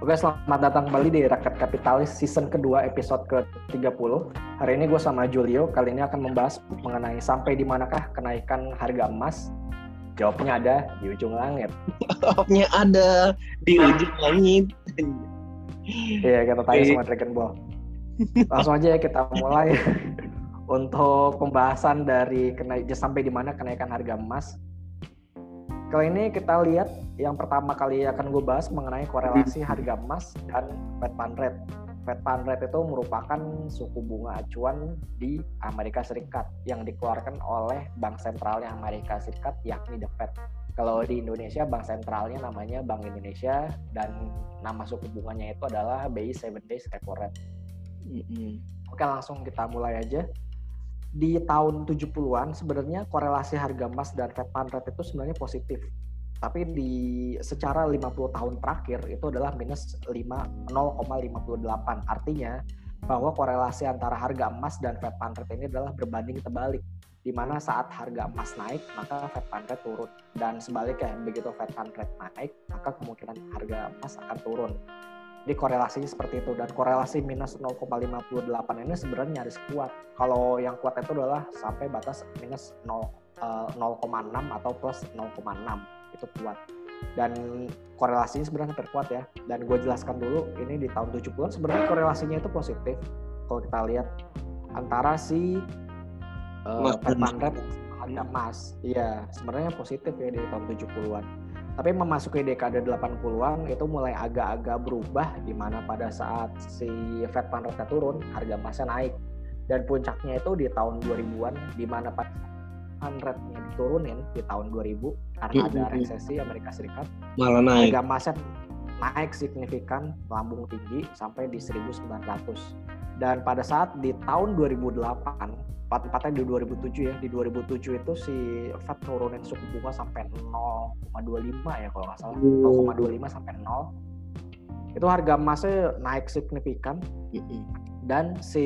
Oke, selamat datang kembali di Rakyat Kapitalis season kedua episode ke-30. Hari ini gue sama Julio, kali ini akan membahas mengenai sampai di manakah kenaikan harga emas. Jawabnya ada di ujung langit. Jawabnya ada di ujung langit. Iya, kita tanya sama Dragon Ball. Langsung aja ya kita mulai untuk pembahasan dari kenaik sampai di mana kenaikan harga emas. Kali ini kita lihat yang pertama kali akan gue bahas mengenai korelasi harga emas dan Fed Fund Rate. Fed Fund Rate itu merupakan suku bunga acuan di Amerika Serikat yang dikeluarkan oleh bank sentralnya Amerika Serikat yakni The Fed. Kalau di Indonesia bank sentralnya namanya Bank Indonesia dan nama suku bunganya itu adalah BI 7 Days Repo Rate. Oke langsung kita mulai aja di tahun 70-an sebenarnya korelasi harga emas dan Fed Fund Rate itu sebenarnya positif. Tapi di secara 50 tahun terakhir itu adalah minus 5 0,58. Artinya bahwa korelasi antara harga emas dan Fed Fund Rate ini adalah berbanding terbalik. Di mana saat harga emas naik, maka Fed Fund Rate turun. Dan sebaliknya, begitu Fed Fund Rate naik, maka kemungkinan harga emas akan turun. Jadi korelasinya seperti itu dan korelasi minus 0,58 ini sebenarnya nyaris kuat. Kalau yang kuat itu adalah sampai batas minus 0,6 eh, atau plus 0,6 itu kuat. Dan korelasinya sebenarnya hampir kuat ya. Dan gue jelaskan dulu ini di tahun 70-an sebenarnya korelasinya itu positif. Kalau kita lihat antara si uh, Fed harga emas. Iya, sebenarnya positif ya di tahun 70-an tapi memasuki dekade 80-an itu mulai agak-agak berubah di mana pada saat si Fed Fund Rate turun, harga emasnya naik. Dan puncaknya itu di tahun 2000-an di mana pada fund rate-nya diturunin di tahun 2000 karena ada resesi Amerika Serikat. Malah naik. Harga emasnya naik signifikan, melambung tinggi sampai di 1900. Dan pada saat di tahun 2008 empat-empatnya di 2007 ya. Di 2007 itu si Fed nurunin suku bunga sampai 0,25 ya kalau nggak salah. 0,25 sampai 0. Itu harga emasnya naik signifikan. Dan si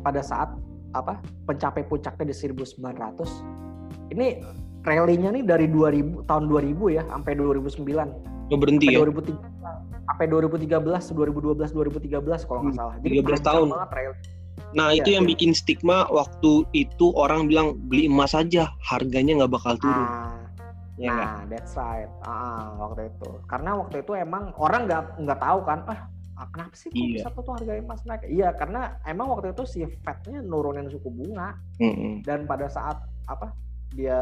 pada saat apa pencapai puncaknya di 1900 ini rally-nya nih dari 2000 tahun 2000 ya sampai 2009. Oh, berhenti sampai ya? 2003, sampai 2013, 2012, 2013 kalau nggak salah. Jadi 13 tahun. Banget Nah itu ya, yang ya. bikin stigma waktu itu orang bilang beli emas saja harganya nggak bakal turun. Ah, ya nah, gak? that's right. Ah, waktu itu. Karena waktu itu emang orang nggak nggak tahu kan, ah kenapa sih kok iya. bisa tuh harga emas naik? Iya karena emang waktu itu si Fednya nurunin suku bunga mm -hmm. dan pada saat apa dia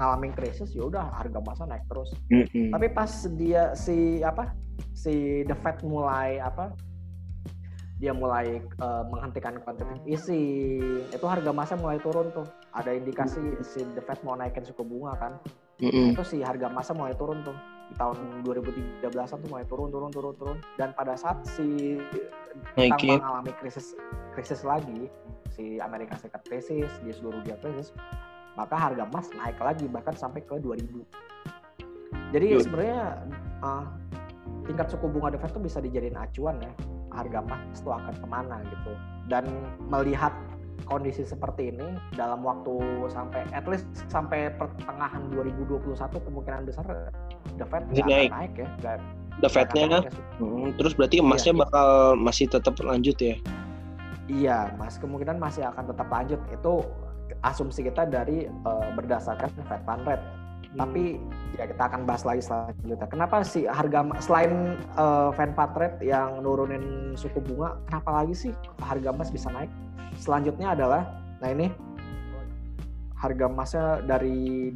ngalamin krisis ya udah harga emasnya naik terus. Mm -hmm. Tapi pas dia si apa si The Fed mulai apa dia mulai uh, menghentikan quantitative easing itu harga emasnya mulai turun tuh ada indikasi si The Fed mau naikin suku bunga kan mm-hmm. itu si harga emasnya mulai turun tuh di tahun 2013an tuh mulai turun turun turun turun dan pada saat si kita mengalami krisis krisis lagi si Amerika Serikat krisis di seluruh dunia krisis maka harga emas naik lagi bahkan sampai ke 2000 jadi sebenarnya uh, tingkat suku bunga The Fed tuh bisa dijadiin acuan ya harga emas itu akan ke mana gitu. Dan melihat kondisi seperti ini dalam waktu sampai at least sampai pertengahan 2021 kemungkinan besar the Fed naik. naik ya gak, the Fed-nya hmm, terus berarti emasnya iya, bakal masih tetap lanjut ya? Iya mas kemungkinan masih akan tetap lanjut. Itu asumsi kita dari uh, berdasarkan Fed Fund Rate tapi ya kita akan bahas lagi selanjutnya. Kenapa sih harga selain uh, fan rate yang nurunin suku bunga, kenapa lagi sih harga emas bisa naik? Selanjutnya adalah, nah ini harga emasnya dari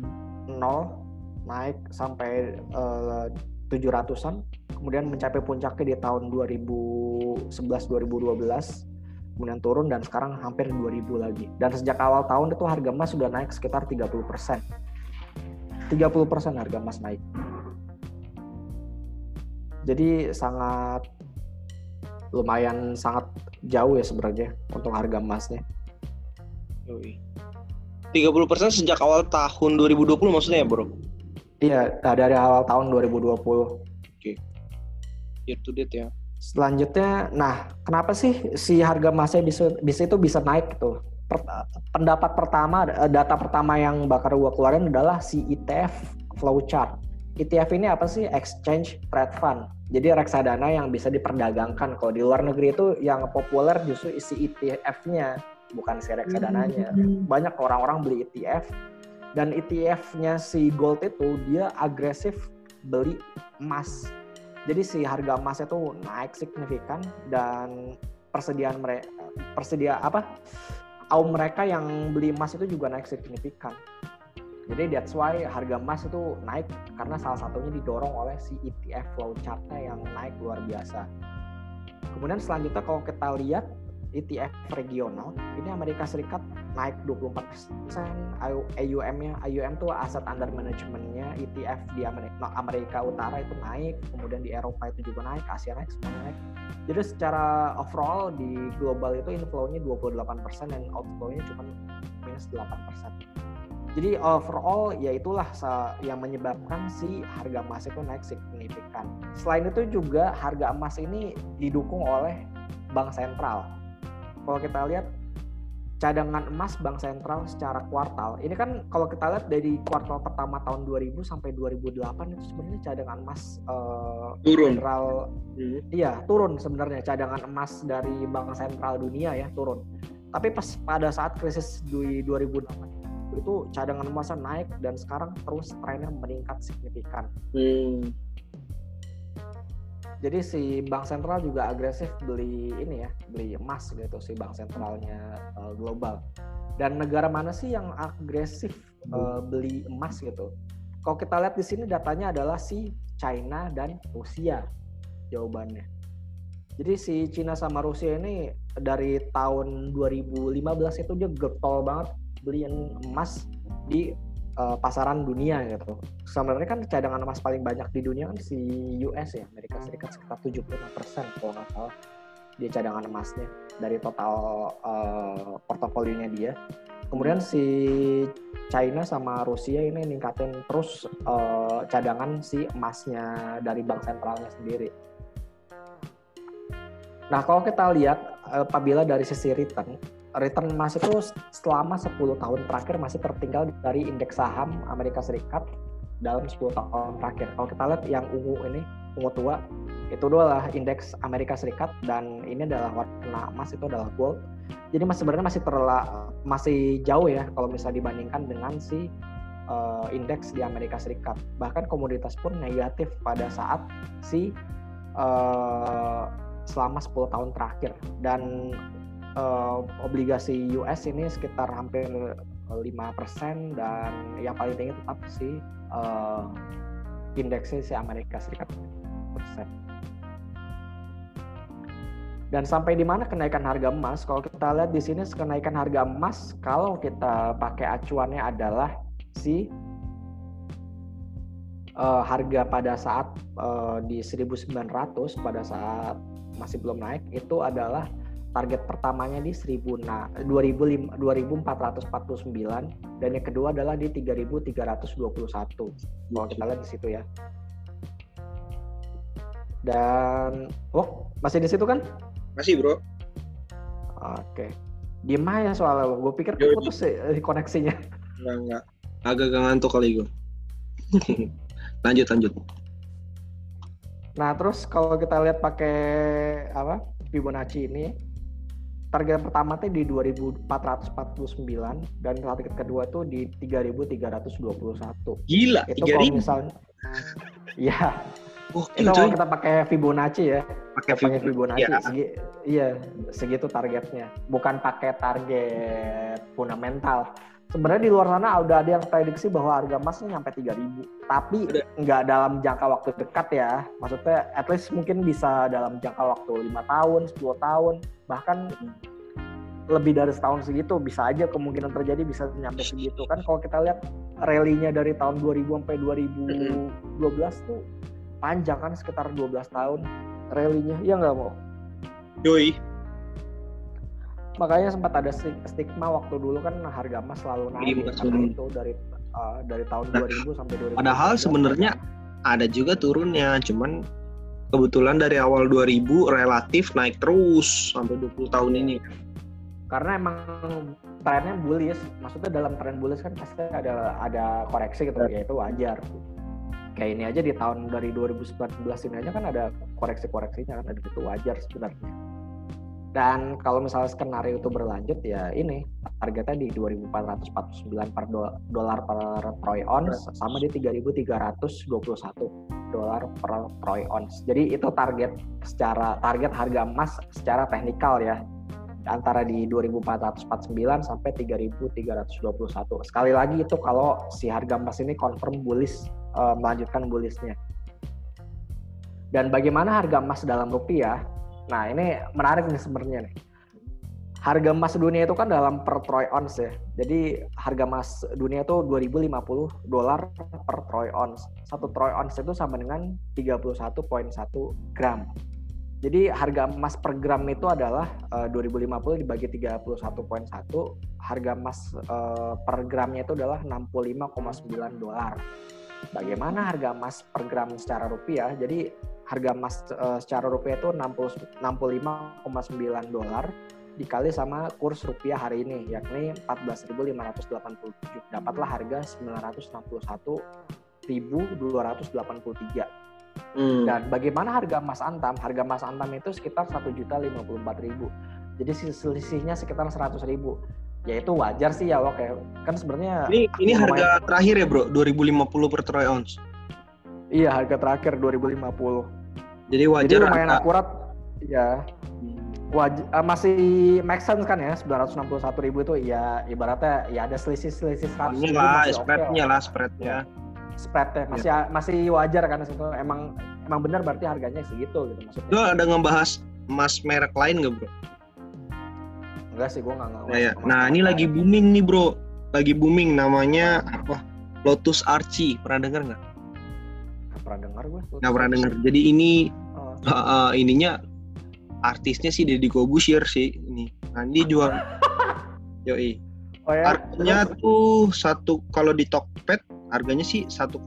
nol naik sampai uh, 700-an, kemudian mencapai puncaknya di tahun 2011-2012, kemudian turun dan sekarang hampir 2000 lagi. Dan sejak awal tahun itu harga emas sudah naik sekitar 30 persen 30% harga emas naik. Jadi sangat lumayan sangat jauh ya sebenarnya untuk harga emasnya. 30% sejak awal tahun 2020 maksudnya ya, Bro? Iya, dari awal tahun 2020. Oke. Year to date ya. Selanjutnya, nah, kenapa sih si harga emasnya bisa bisa itu bisa naik tuh? pendapat pertama eh, data pertama yang bakar gua keluarin adalah si ETF flow chart. ETF ini apa sih? Exchange Trade Fund. Jadi reksadana yang bisa diperdagangkan. Kalau di luar negeri itu yang populer justru isi ETF-nya, bukan si reksadananya. Hmm. Banyak orang-orang beli ETF dan ETF-nya si gold itu dia agresif beli emas. Jadi si harga emas itu naik signifikan dan persediaan mereka persedia apa? Kaum mereka yang beli emas itu juga naik signifikan. Jadi that's why harga emas itu naik karena salah satunya didorong oleh si ETF flow chartnya yang naik luar biasa. Kemudian selanjutnya kalau kita lihat ETF regional, ini Amerika Serikat naik 24 persen AUM-nya. AUM itu aset under management-nya ETF di Amerika, Amerika Utara itu naik, kemudian di Eropa itu juga naik, Asia naik, semua naik. Jadi secara overall di global itu inflow-nya 28 persen dan outflow-nya cuma minus 8 persen. Jadi overall ya itulah yang menyebabkan si harga emas itu naik signifikan. Selain itu juga harga emas ini didukung oleh bank sentral. Kalau kita lihat cadangan emas bank sentral secara kuartal, ini kan kalau kita lihat dari kuartal pertama tahun 2000 sampai 2008 itu sebenarnya cadangan emas uh, turun. Sentral, hmm. iya turun sebenarnya cadangan emas dari bank sentral dunia ya turun. Tapi pas pada saat krisis di 2008 itu cadangan emasnya naik dan sekarang terus trennya meningkat signifikan. Hmm. Jadi si bank sentral juga agresif beli ini ya, beli emas gitu si bank sentralnya uh, global. Dan negara mana sih yang agresif uh, beli emas gitu? Kalau kita lihat di sini datanya adalah si China dan Rusia jawabannya. Jadi si China sama Rusia ini dari tahun 2015 itu dia getol banget beliin emas di uh, pasaran dunia gitu. Sebenarnya kan cadangan emas paling banyak di dunia kan si US ya, Amerika Serikat sekitar 75% kalau nggak salah dia cadangan emasnya dari total uh, portofolionya dia. Kemudian si China sama Rusia ini ningkatin terus uh, cadangan si emasnya dari bank sentralnya sendiri. Nah, kalau kita lihat apabila dari sisi return, return emas itu selama 10 tahun terakhir masih tertinggal dari indeks saham Amerika Serikat dalam 10 tahun terakhir. Kalau kita lihat yang ungu ini, ungu tua, itu adalah indeks Amerika Serikat dan ini adalah warna emas itu adalah gold. Jadi masih sebenarnya masih terla, masih jauh ya kalau misalnya dibandingkan dengan si uh, indeks di Amerika Serikat. Bahkan komoditas pun negatif pada saat si uh, selama 10 tahun terakhir dan uh, obligasi US ini sekitar hampir 5% dan yang paling tinggi tetap si uh, indeksnya si Amerika Serikat persen. Dan sampai di mana kenaikan harga emas? Kalau kita lihat di sini kenaikan harga emas kalau kita pakai acuannya adalah si uh, harga pada saat uh, di 1900 pada saat masih belum naik itu adalah target pertamanya di 1000 nah 2449 dan yang kedua adalah di 3321 kalau kita lihat di situ ya. Dan oh masih di situ kan? Masih bro. Oke. Diem aja soalnya? Gue pikir Yo, putus sih koneksinya. Enggak enggak. Agak ngantuk kali gue lanjut lanjut. Nah terus kalau kita lihat pakai apa Fibonacci ini target pertama tuh di 2449 dan target kedua tuh di 3321. Gila, itu kalau misalnya ya Oh, itu kalau kita pakai Fibonacci ya. Pakai Fibonacci. Ya. Segi, iya, segitu targetnya. Bukan pakai target fundamental. Sebenarnya di luar sana udah ada yang prediksi bahwa harga emasnya nyampe 3000. Tapi nggak dalam jangka waktu dekat ya. Maksudnya at least mungkin bisa dalam jangka waktu lima tahun, 10 tahun. Bahkan lebih dari setahun segitu. Bisa aja kemungkinan terjadi bisa nyampe segitu. kan kalau kita lihat rally-nya dari tahun 2000 sampai 2012 tuh panjang kan sekitar 12 tahun rally-nya. Ya nggak mau Yoi makanya sempat ada stigma waktu dulu kan harga emas selalu naik ya, karena itu dari uh, dari tahun nah, 2000 sampai 2000 padahal sebenarnya ada juga turunnya cuman kebetulan dari awal 2000 relatif naik terus sampai 20 tahun ini. Karena emang trennya bullish maksudnya dalam tren bullish kan pasti ada ada koreksi gitu ya itu wajar. Kayak ini aja di tahun dari 2019 ini aja kan ada koreksi-koreksinya kan, ada itu wajar sebenarnya. Dan kalau misalnya skenario itu berlanjut ya ini targetnya di 2449 per dolar per troy ounce sama di 3321 dolar per troy ounce. Jadi itu target secara target harga emas secara teknikal ya antara di 2449 sampai 3321. Sekali lagi itu kalau si harga emas ini confirm bullish uh, melanjutkan bullishnya. Dan bagaimana harga emas dalam rupiah? Nah ini menarik nih sebenarnya nih. Harga emas dunia itu kan dalam per troy ounce ya. Jadi harga emas dunia itu 2050 dolar per troy ounce. Satu troy ounce itu sama dengan 31.1 gram. Jadi harga emas per gram itu adalah uh, 2050 dibagi 31.1, harga emas uh, per gramnya itu adalah 65,9 dolar. Bagaimana harga emas per gram secara rupiah? Jadi harga emas uh, secara rupiah itu 65,9 dolar dikali sama kurs rupiah hari ini yakni 14.587 dapatlah harga 961.283 hmm. dan bagaimana harga emas antam? Harga emas antam itu sekitar satu juta lima puluh empat ribu. Jadi selisihnya sekitar seratus ribu. Ya itu wajar sih ya oke kan sebenarnya ini ini harga terakhir ya bro? 2050 per troy ounce Iya, harga terakhir 2050. Jadi wajar Jadi lumayan harga... akurat. Ya. Waj uh, masih make sense kan ya 961 ribu itu ya ibaratnya ya ada selisih selisih 100 ribu lah spreadnya okay. lah spreadnya spreadnya masih ya. masih wajar kan itu emang emang benar berarti harganya segitu gitu maksudnya lu ada ngebahas emas merek lain gak bro enggak sih gua nggak nah, ya. nah ini lagi booming nih bro lagi booming namanya apa Lotus Archie pernah dengar nggak pernah dengar gue. Nggak pernah dengar. Jadi ini oh. uh, uh, ininya artisnya sih Deddy Kobusier sih ini. Ini jual. Yoi. Oh ya. Harganya tuh satu kalau di Tokped harganya sih 1,1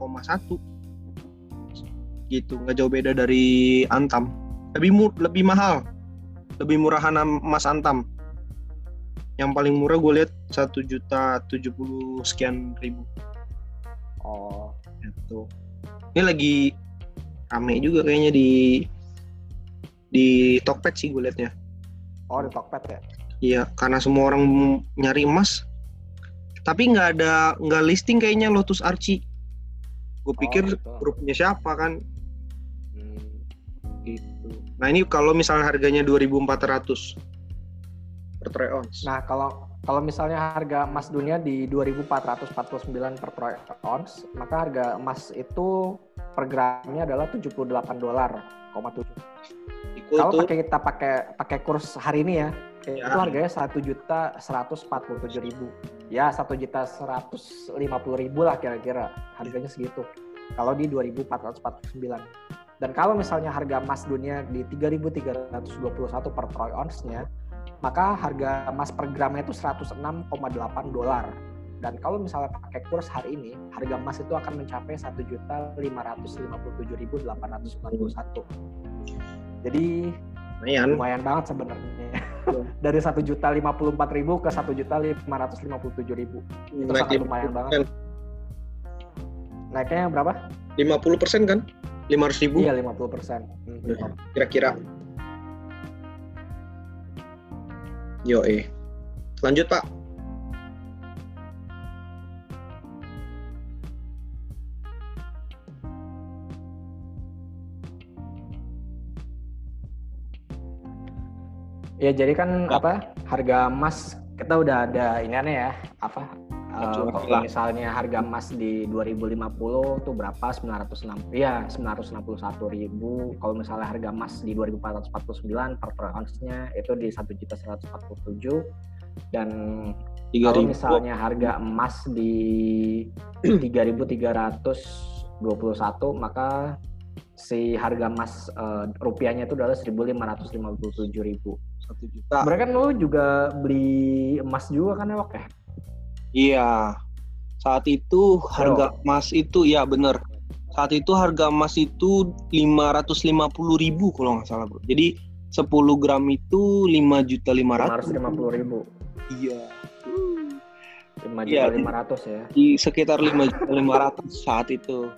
gitu nggak jauh beda dari Antam lebih mu lebih mahal lebih murahan Mas Antam yang paling murah gue lihat satu juta tujuh puluh sekian ribu oh itu ini lagi rame juga kayaknya di di Tokped sih gue liatnya. Oh di Tokped ya? Iya, karena semua orang nyari emas. Tapi nggak ada nggak listing kayaknya Lotus Archie. Gue oh, pikir gitu. grupnya siapa kan? Hmm. Gitu. Nah ini kalau misalnya harganya 2.400 per troy ounce. Nah kalau kalau misalnya harga emas dunia di 2449 per troy ounce, maka harga emas itu per gramnya adalah 78 dolar, 7. Kalau pakai kita pakai pakai kurs hari ini ya, ya. itu harganya satu juta seratus empat puluh tujuh ribu. Ya satu juta seratus lima puluh ribu lah kira-kira harganya segitu. Kalau di 2449. Dan kalau misalnya harga emas dunia di 3321 per troy ounce-nya, maka harga emas per gramnya itu 106,8 dolar. Dan kalau misalnya pakai kurs hari ini, harga emas itu akan mencapai 1.557.891. Jadi lumayan, lumayan banget sebenarnya. Dari 1.054.000 ke 1.557.000. Itu Naik sangat lumayan banget. Naiknya berapa? 50% kan? 500 ribu? Iya, 50 persen. Hmm, Kira-kira. Yo eh. Lanjut Pak. Ya jadi kan apa harga emas kita udah ada ini aneh ya apa uh, kalau misalnya harga emas di 2050 tuh berapa? 906 ya 961 ribu. Kalau misalnya harga emas di 2449 per per ounce-nya itu di 1.147 dan 3 kalau misalnya harga emas di 3.321 maka si harga emas uh, rupiahnya itu adalah 1.557 ribu. Satu juta. Mereka kan lo juga beli emas juga kan ya Wak ya? Iya. Saat itu harga oh. emas itu ya bener. Saat itu harga emas itu 550 ribu kalau nggak salah bro. Jadi 10 gram itu 5 juta 500. 550 ribu. Iya. 5 juta ya, 500 ya. Di sekitar 5 juta 500 saat itu.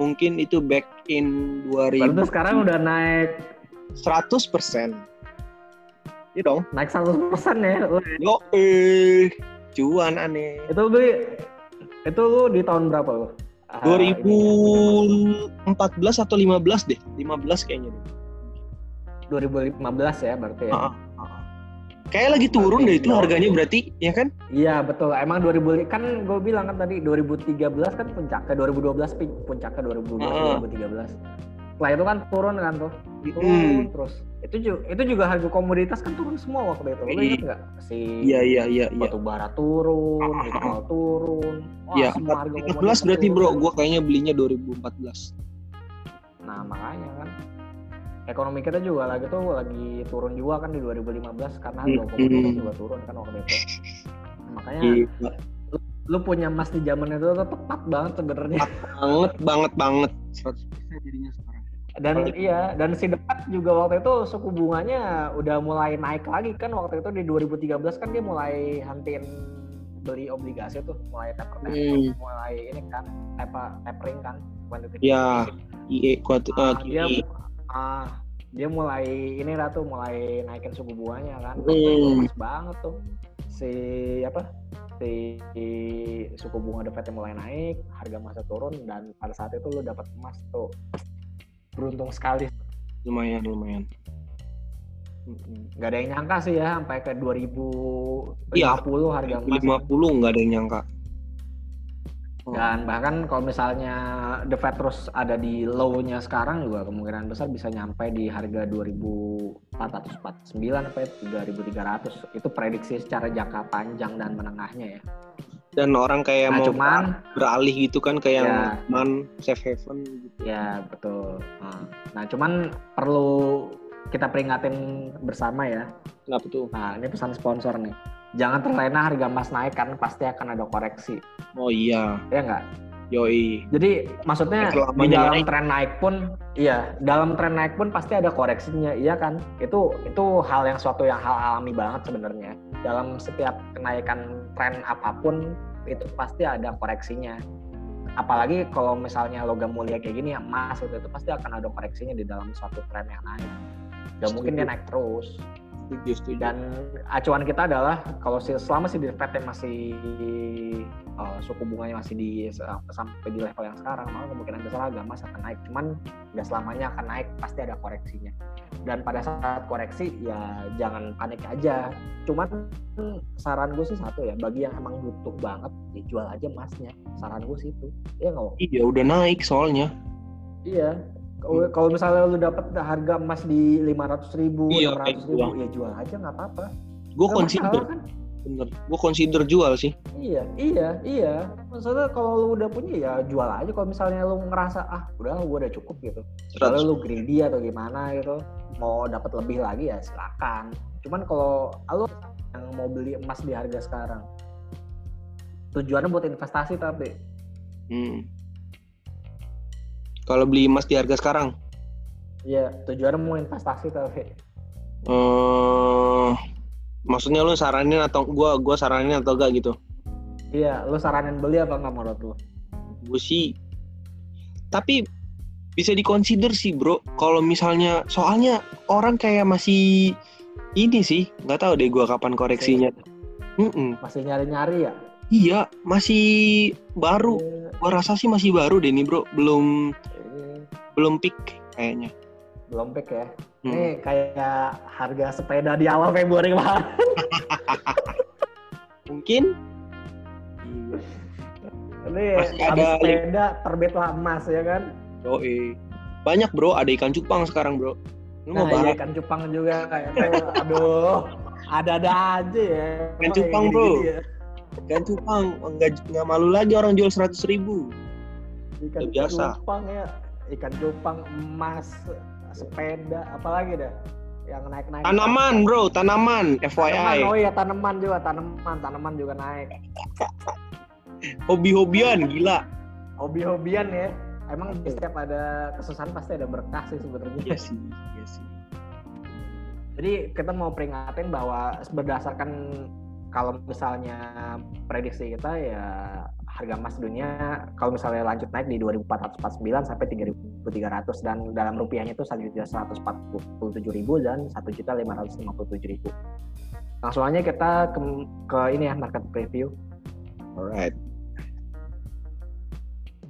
mungkin itu back in 2000 Baru sekarang udah naik 100 persen Iya dong. Naik 100 persen ya. Yo, eh, cuan aneh. Itu beli, itu lu di tahun berapa lu? 2014 atau 15 deh, 15 kayaknya. 2015 ya berarti ya. Uh, Kayak lagi turun deh itu harganya berarti, ya kan? Iya betul. Emang 2000 kan gue bilang kan tadi 2013 kan puncaknya 2012 puncaknya 2012 uh. 2013. Setelah itu kan turun kan tuh. Turun hmm. terus. Itu juga itu juga harga komoditas kan turun semua waktu itu. Lo iya. ingat nggak? Si Iya iya iya batu bara turun, nikel turun. Iya, 14 berarti bro, gue kayaknya belinya 2014. Nah makanya kan ekonomi kita juga lagi tuh lagi turun juga kan di 2015 karena harga komoditas juga turun kan waktu itu. Makanya Gila. lu, lu punya emas di zaman itu tuh tepat banget sebenarnya. Banget banget banget. 100% jadinya sekarang. Dan iya, dan si dekat juga waktu itu suku bunganya udah mulai naik lagi kan waktu itu di 2013 kan dia mulai hentiin beli obligasi tuh mulai taper hmm. mulai ini kan apa tapering kan ya IE kuat uh, dia ah dia mulai ini lah tuh mulai naikin suku bunganya kan hmm. banget tuh si apa si, si suku bunga The Fed mulai naik harga emasnya turun dan pada saat itu lo dapat emas tuh beruntung sekali lumayan lumayan nggak ada yang nyangka sih ya sampai ke 2050 ya, harga emas 50 nggak ada yang nyangka Oh. Dan bahkan kalau misalnya The Fed terus ada di low-nya sekarang juga kemungkinan besar bisa nyampe di harga 2449 sampai 3300. Itu prediksi secara jangka panjang dan menengahnya ya. Dan orang kayak nah, mau cuman, beralih gitu kan kayak ya, man safe haven gitu. Ya, betul. Nah, nah, cuman perlu kita peringatin bersama ya. Nggak betul. Nah, ini pesan sponsor nih jangan terlena harga emas naik kan pasti akan ada koreksi. Oh iya. Ya enggak? Yoi. Jadi maksudnya di dalam naik. tren naik pun, iya, dalam tren naik pun pasti ada koreksinya, iya kan? Itu itu hal yang suatu yang hal alami banget sebenarnya. Dalam setiap kenaikan tren apa pun itu pasti ada koreksinya. Apalagi kalau misalnya logam mulia kayak gini emas itu, itu pasti akan ada koreksinya di dalam suatu tren yang naik. Gak mungkin dia naik terus setuju, setuju. Dan acuan kita adalah kalau selama si Fed masih uh, suku bunganya masih di sampai di level yang sekarang, maka kemungkinan besar harga emas akan naik. Cuman nggak selamanya akan naik, pasti ada koreksinya. Dan pada saat koreksi ya jangan panik aja. Cuman saran gue sih satu ya, bagi yang emang butuh banget, ya jual aja emasnya. Saran gue sih itu. Iya nggak? Iya udah naik soalnya. Iya, Hmm. Kalau misalnya lu dapat harga emas di lima ratus ribu, iya, ratus ribu, ya jual aja nggak apa-apa. Gue consider, kan? Bener. Gue consider jual sih. Iya, iya, iya. Maksudnya kalau lu udah punya ya jual aja. Kalau misalnya lu ngerasa ah udah gue udah cukup gitu. Kalau lu greedy atau gimana gitu, mau dapat lebih lagi ya silakan. Cuman kalau lu yang mau beli emas di harga sekarang, tujuannya buat investasi tapi. Hmm kalau beli emas di harga sekarang? Iya, tujuannya mau investasi tapi. Hmm, maksudnya lu saranin atau gua gua saranin atau enggak gitu? Iya, lu saranin beli apa enggak menurut lu? Gue sih tapi bisa dikonsider sih bro. Kalau misalnya soalnya orang kayak masih ini sih nggak tahu deh gua kapan koreksinya. Masih, masih nyari-nyari ya? Iya masih baru. Yeah. gua rasa sih masih baru deh nih bro. Belum belum peak kayaknya belum ya. Hmm. ini kayak harga sepeda di awal Februari kemarin. Mungkin? Ini Masih ada sepeda terbitlah emas ya kan? Yoi. banyak bro. Ada ikan cupang sekarang bro. Lu nah, iya, ikan cupang juga kayak aduh ada-ada aja ya. Ikan cupang bro. ya. ikan cupang nggak nggak malu lagi orang jual seratus ribu. Ikan biasa. cupang ya. Ikan cupang, emas, sepeda, apalagi dah yang naik-naik. Tanaman, bro, tanaman, FYI. Tanaman, oh iya, tanaman juga, tanaman, tanaman juga naik. Hobi-hobian, gila. Hobi-hobian ya. Emang di setiap ada kesusahan pasti ada berkah sih sebenarnya. Iya sih, iya sih. Jadi kita mau peringatin bahwa berdasarkan kalau misalnya prediksi kita ya harga emas dunia kalau misalnya lanjut naik di 2449 sampai 3300 dan dalam rupiahnya itu 1.147.000 dan 1.557.000. Langsung aja kita ke, ke ini ya market preview. Alright.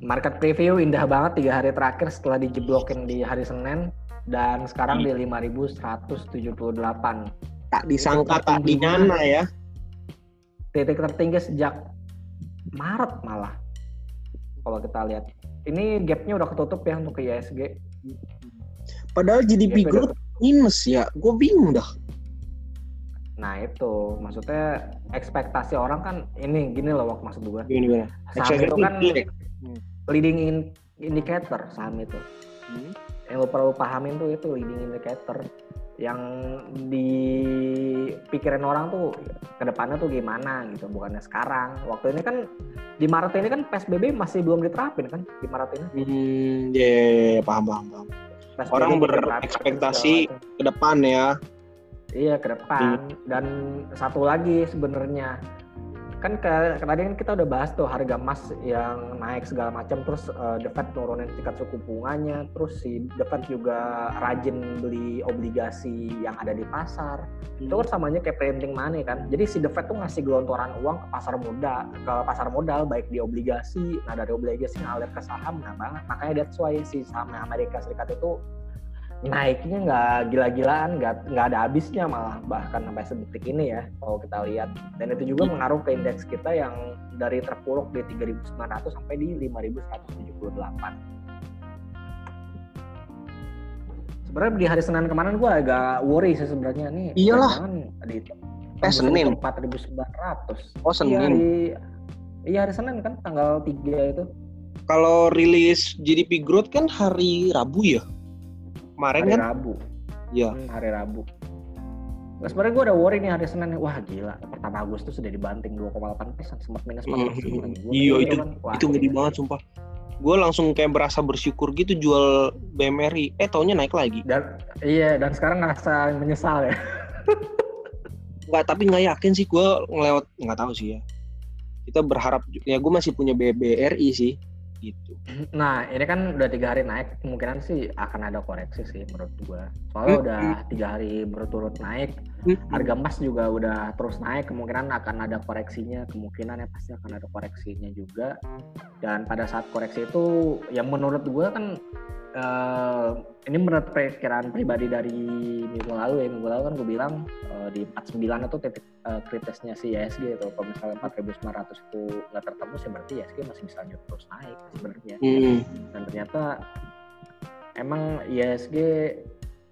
Market preview indah banget tiga hari terakhir setelah dijeblokin di hari Senin dan sekarang di 5.178. Tak disangka tak dinyana ya. Titik tertinggi sejak Maret malah. Kalau kita lihat. Ini gapnya udah ketutup ya untuk ke ISG. Padahal GDP growth minus ya. Gue bingung dah. Nah itu, maksudnya ekspektasi orang kan ini gini loh waktu maksud gue. Gini gini. Saham itu kan leading in indicator saham itu. Hmm. Yang lo perlu pahamin tuh itu leading indicator yang dipikirin orang tuh ke depannya tuh gimana gitu bukannya sekarang. Waktu ini kan di Maret ini kan PSBB masih belum diterapin kan di Maret ini? Hmm ya yeah, yeah, yeah, paham paham. Paham PSBB orang berekspektasi ke depan ya. Iya ke depan. Hmm. dan satu lagi sebenarnya kan ke, tadi kan kita udah bahas tuh harga emas yang naik segala macam terus uh, The Fed nurunin tingkat suku bunganya terus si The Fed juga rajin beli obligasi yang ada di pasar. Hmm. itu kan samanya kayak printing money kan. Jadi si The Fed tuh ngasih gelontoran uang ke pasar modal ke pasar modal baik di obligasi nah dari obligasi ngalir ke saham nah banget. Makanya that's why si saham Amerika Serikat itu naiknya nggak gila-gilaan, nggak nggak ada habisnya malah bahkan sampai sedetik ini ya kalau kita lihat. Dan itu juga mengaruh ke indeks kita yang dari terpuruk di 3.900 sampai di 5.178. Sebenarnya di hari Senin kemarin gue agak worry sih sebenarnya nih. Iyalah. Di eh Senin. 4.900. Oh Senin. Iya hari, iya hari Senin kan tanggal 3 itu. Kalau rilis GDP growth kan hari Rabu ya? Kemarin hari kan? Rabu. Iya. Hmm, hari Rabu. Nah, sebenarnya gue udah worry nih hari Senin wah gila. Pertama Agustus sudah dibanting 2,8 persen sempat minus 4 persen. Mm, iya itu kan, itu ngedi banget sumpah. Gue langsung kayak berasa bersyukur gitu jual BMRI eh taunya naik lagi. Dan iya dan sekarang ngerasa menyesal ya. Nggak tapi nggak yakin sih gue ngelewat nggak tahu sih ya. Kita berharap ya gue masih punya BBRI sih gitu. Nah ini kan udah tiga hari naik, kemungkinan sih akan ada koreksi sih menurut gua. Soalnya hmm. udah tiga hari berturut naik, hmm. harga emas juga udah terus naik, kemungkinan akan ada koreksinya, kemungkinan ya pasti akan ada koreksinya juga. Dan pada saat koreksi itu, yang menurut gua kan uh, ini menurut perkiraan pribadi dari minggu lalu ya. Minggu lalu kan gue bilang uh, di 49 itu titik uh, kritisnya si ISG itu. Kalau misalnya 4900 itu nggak tertembus ya berarti ISG masih bisa lanjut terus naik sebenarnya. Hmm. dan ternyata emang ISG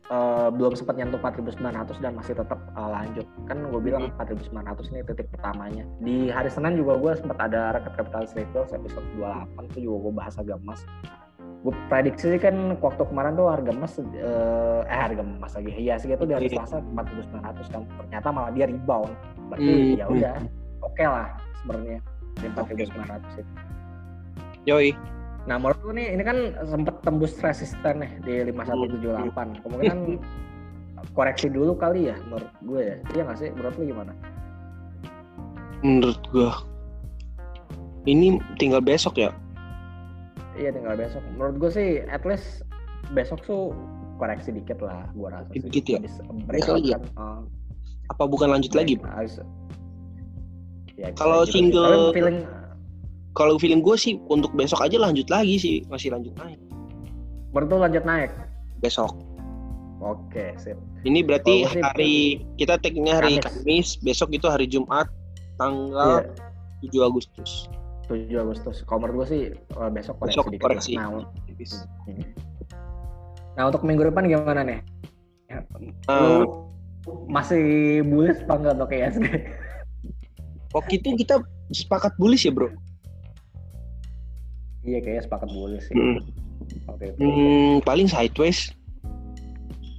uh, belum sempat nyentuh 4900 dan masih tetap uh, lanjut. Kan gue bilang hmm. 4900 ini titik pertamanya. Di hari Senin juga gue sempat ada record capital cycles episode 28 itu juga gue bahas agak emas gue prediksi sih kan waktu kemarin tuh harga emas eh, eh harga emas lagi. Iya sih itu dari. Selasa sembilan ratus kan. Ternyata malah dia rebound. Berarti hmm. ya udah oke okay lah sebenarnya. Sembilan ratus itu yoi. Nah menurut gue nih ini kan sempet tembus resisten nih di lima satu tujuh delapan. Kemungkinan koreksi dulu kali ya menurut gue ya. Iya nggak sih? Menurut lu gimana? Menurut gue ini tinggal besok ya Iya tinggal besok. Menurut gue sih at least besok tuh koreksi dikit lah gue rasa. Dikit ya. Besok lagi ya. Uh, Apa bukan lanjut ya, lagi? Harus. Ya, kalau single feeling kalau feeling gue sih untuk besok aja lanjut lagi sih masih lanjut naik. Berarti lanjut naik besok. Oke, sip. Ini berarti hari kita tag-nya hari Kamis. Kamis, besok itu hari Jumat tanggal yeah. 7 Agustus. 7 Agustus. Kalau menurut gue sih uh, besok koreksi besok dikit koreksi. Nah, hmm. nah untuk minggu depan gimana nih? Uh, Lu masih bullish apa enggak untuk ISG? Waktu itu kita sepakat bullish ya bro? Iya kayaknya sepakat bullish sih. Mm. Oke. Okay, hmm, paling sideways.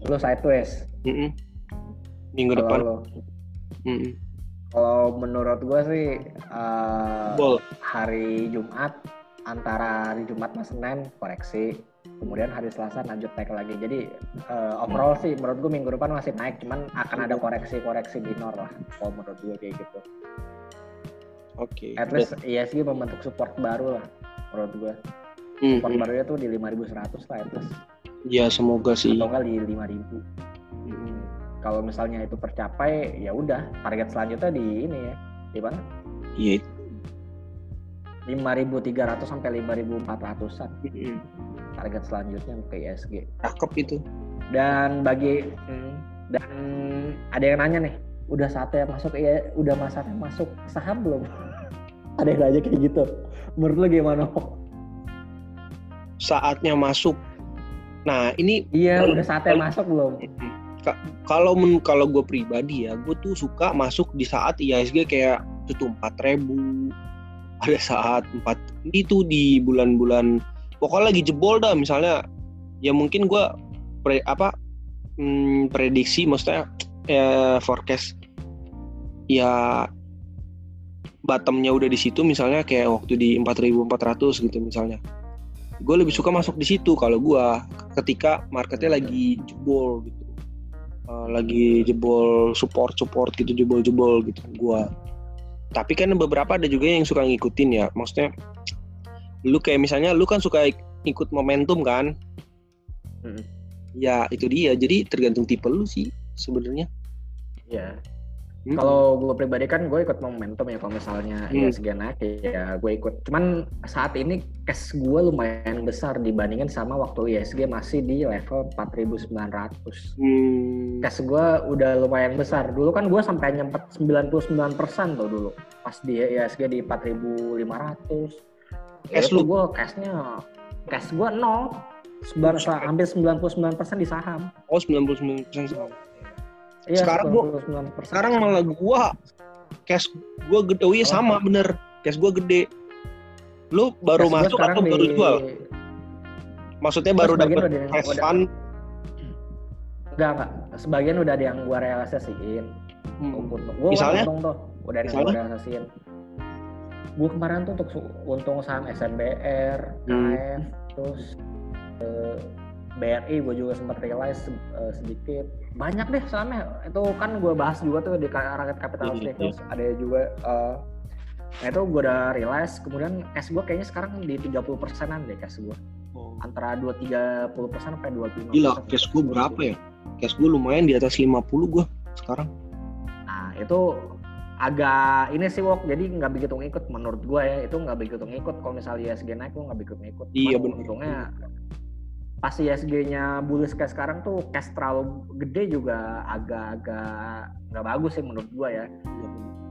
Lu sideways. Mm -mm. Minggu Kalo depan. Lo. Mm -mm. Kalau menurut gue sih uh, hari Jumat antara hari Jumat sama Senin koreksi, kemudian hari Selasa lanjut naik lagi. Jadi uh, overall sih menurut gue minggu depan masih naik, cuman akan ada koreksi-koreksi minor lah. Kalau menurut gue kayak gitu. Oke. At least ISG membentuk support baru lah menurut gue. Hmm, Support hmm. barunya tuh di 5100 lah at least. Ya semoga sih. Atau enggak di 5000. Hmm. Kalau misalnya itu tercapai ya udah target selanjutnya di ini ya. Di mana? Iya. 5300 sampai 5400-an Hmm. target selanjutnya untuk ISG. Cakep itu. Dan bagi hmm, dan ada yang nanya nih, udah saatnya masuk ya udah masaknya masuk saham belum? ada yang nanya kayak gitu. Menurut lu gimana? Saatnya masuk. Nah ini Iya, Kalau- udah saatnya masuk belum? Ka- kalau men kalau gue pribadi ya, gue tuh suka masuk di saat IHSG kayak itu empat ribu, ada saat empat itu di bulan-bulan pokoknya lagi jebol dah misalnya. Ya mungkin gue pre, apa hmm, prediksi maksudnya ya forecast ya bottomnya udah di situ misalnya kayak waktu di 4400 gitu misalnya. Gue lebih suka masuk di situ kalau gue ketika marketnya lagi jebol gitu Uh, lagi jebol support support gitu jebol jebol gitu gua. Tapi kan beberapa ada juga yang suka ngikutin ya. Maksudnya lu kayak misalnya lu kan suka ik- ikut momentum kan? Mm-mm. ya itu dia. Jadi tergantung tipe lu sih sebenarnya. Iya. Hmm. Kalau gue pribadi kan gue ikut momentum ya kalau misalnya Hmm. ISG naik ya gue ikut. Cuman saat ini cash gue lumayan besar dibandingin sama waktu ISG masih di level 4.900. Hmm, Cash gue udah lumayan besar. Dulu kan gue sampai nyempet 99% tuh dulu. Pas di ISG di 4.500. Cash lu? gue cashnya cash gue nol. Sebar, hampir 99% di saham. oh 99% saham. Iya, Sekarang gua- 99% sekarang malah gua cash gua gede oh iya Oh. sama bener cash gua gede lu baru Cash masuk atau baru di- jual maksudnya baru dapat udah- cash fund Enggak, enggak. Sebagian udah ada yang gua realisasiin. Hmm. Untung. Gua Misalnya? untung tuh. Udah ada yang gua realisasiin. Gua kemarin tuh untuk untung saham SMBR, Hmm. KF, terus eh, BRI gue juga sempat realize eh, sedikit. Banyak deh sahamnya. Itu kan gua bahas juga tuh di Rakyat Capital Hmm, Vehicles. Ada juga eh, Nah itu gue udah realize, kemudian cash gue kayaknya sekarang di 30 persenan deh cash gue. Antara 2-30 persen sampai 25 Gila, cash gue berapa ya? Cash gue lumayan di atas 50 gue sekarang. Nah itu agak ini sih Wok, jadi nggak begitu ngikut menurut gue ya, itu nggak begitu ngikut. Kalau misalnya ISG naik lu nggak begitu ngikut. Iya, bener. Untungnya pas ISG-nya bullish kayak sekarang tuh cash terlalu gede juga agak-agak nggak bagus sih menurut gue ya.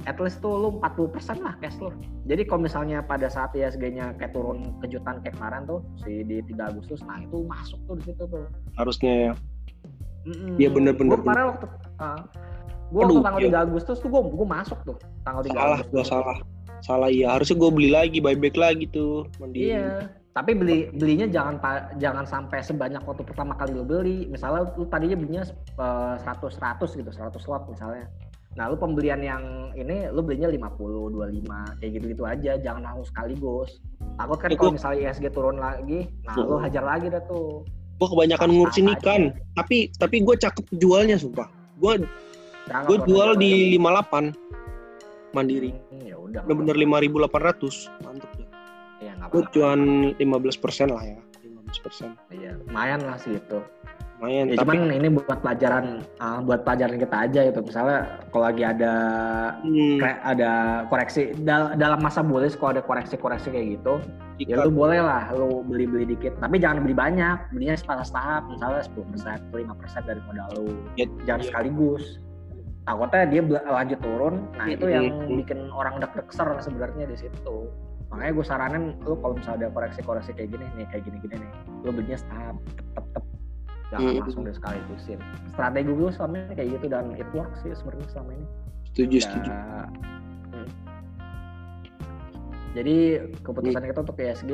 At least tuh lu 40% lah cash lu. Jadi kalau misalnya pada saat ISG-nya kayak turun kejutan kayak kemarin tuh si di 3 Agustus, nah itu masuk tuh di situ tuh. Harusnya ya. Iya, bener, bener, Gua kemarin waktu uh, gua Aduh, waktu tanggal iya. 3 Agustus tuh gua gua masuk tuh tanggal 3 Salah, Agustus. gue salah. Salah iya. Harusnya gue beli lagi, buyback lagi tuh. Mandiri. Iya. Tapi beli belinya jangan jangan sampai sebanyak waktu pertama kali lu beli. Misalnya lu tadinya belinya uh, 100 100 gitu, 100 lot misalnya. Nah, lu pembelian yang ini lu belinya 50, 25 kayak gitu-gitu aja, jangan langsung sekaligus. Takut kan Ya, kalau misalnya ISG turun lagi, nah lu Tuh. hajar lagi dah tuh. Gue kebanyakan ngurusin ikan. Tapi tapi gue cakep jualnya sumpah. Gue gue jual di lagi. 58 mandiri. Hmm, ya udah. Bener-bener 5.800. Mantep ya. Ya, nggak apa-apa. cuan 15% lah ya. 15%. Iya, lumayan lah segitu. Lumayan. Ya, tapi cuman ini buat pelajaran ah, buat pelajaran kita aja itu. Misalnya kalau lagi ada hmm, kayak ada koreksi dal- dalam masa bullish kalau ada koreksi-koreksi kayak gitu, ya ikan. lu boleh lah lu beli-beli dikit. Tapi jangan beli banyak, belinya setahap misalnya 10% atau 5% dari modal lu. Ya, Jangan iya. sekaligus. Takutnya dia lanjut turun. Nah, itu yang Mhm. bikin orang deg-deg ser sebenarnya di situ. Makanya gue saranin lu kalau misalnya ada koreksi-koreksi kayak gini nih, kayak gini-gini nih, lu belinya setahap, tep-tep. Jangan Mhm. langsung disekaligusin. Strategi gue selama ini kayak gitu dan it works sih sebenarnya selama ini. Setuju, Ya, setuju. hmm. Jadi keputusan kita untuk ISG,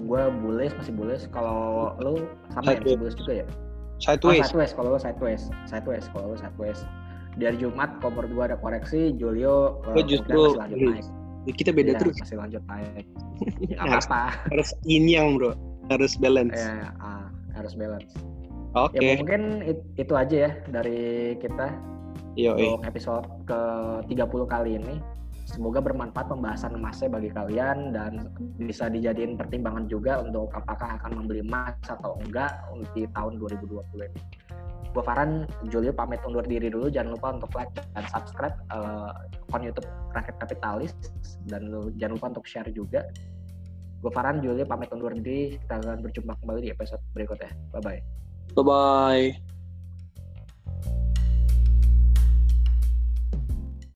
gue bullish masih bullish. Kalau lu sama ya masih Sideways. bullish juga ya? Oh, Sideways. sideways. Kalau lu sideways, sideways. Kalau lu sideways. Dari Jumat, menurut gue ada koreksi. Julio eh, Gua justru masih lanjut naik. Ya, kita beda Iya, terus. Masih lanjut naik. Ya, Harus- apa-apa. Harus yin yang bro. Harus balance. Ya, ah, harus balance. Oke. Ya mungkin it- itu aja ya dari kita Yo, eh. untuk episode ke 30 kali ini. semoga bermanfaat pembahasan emasnya bagi kalian dan bisa dijadiin pertimbangan juga untuk apakah akan membeli emas atau enggak di tahun 2020 ini. Gue Farhan, Julio pamit undur diri dulu. Jangan lupa untuk like dan subscribe uh, YouTube Rakyat Kapitalis dan lu, jangan lupa untuk share juga. Gue Farhan, Julio pamit undur diri. Kita akan berjumpa kembali di episode berikutnya. Bye bye. Bye bye.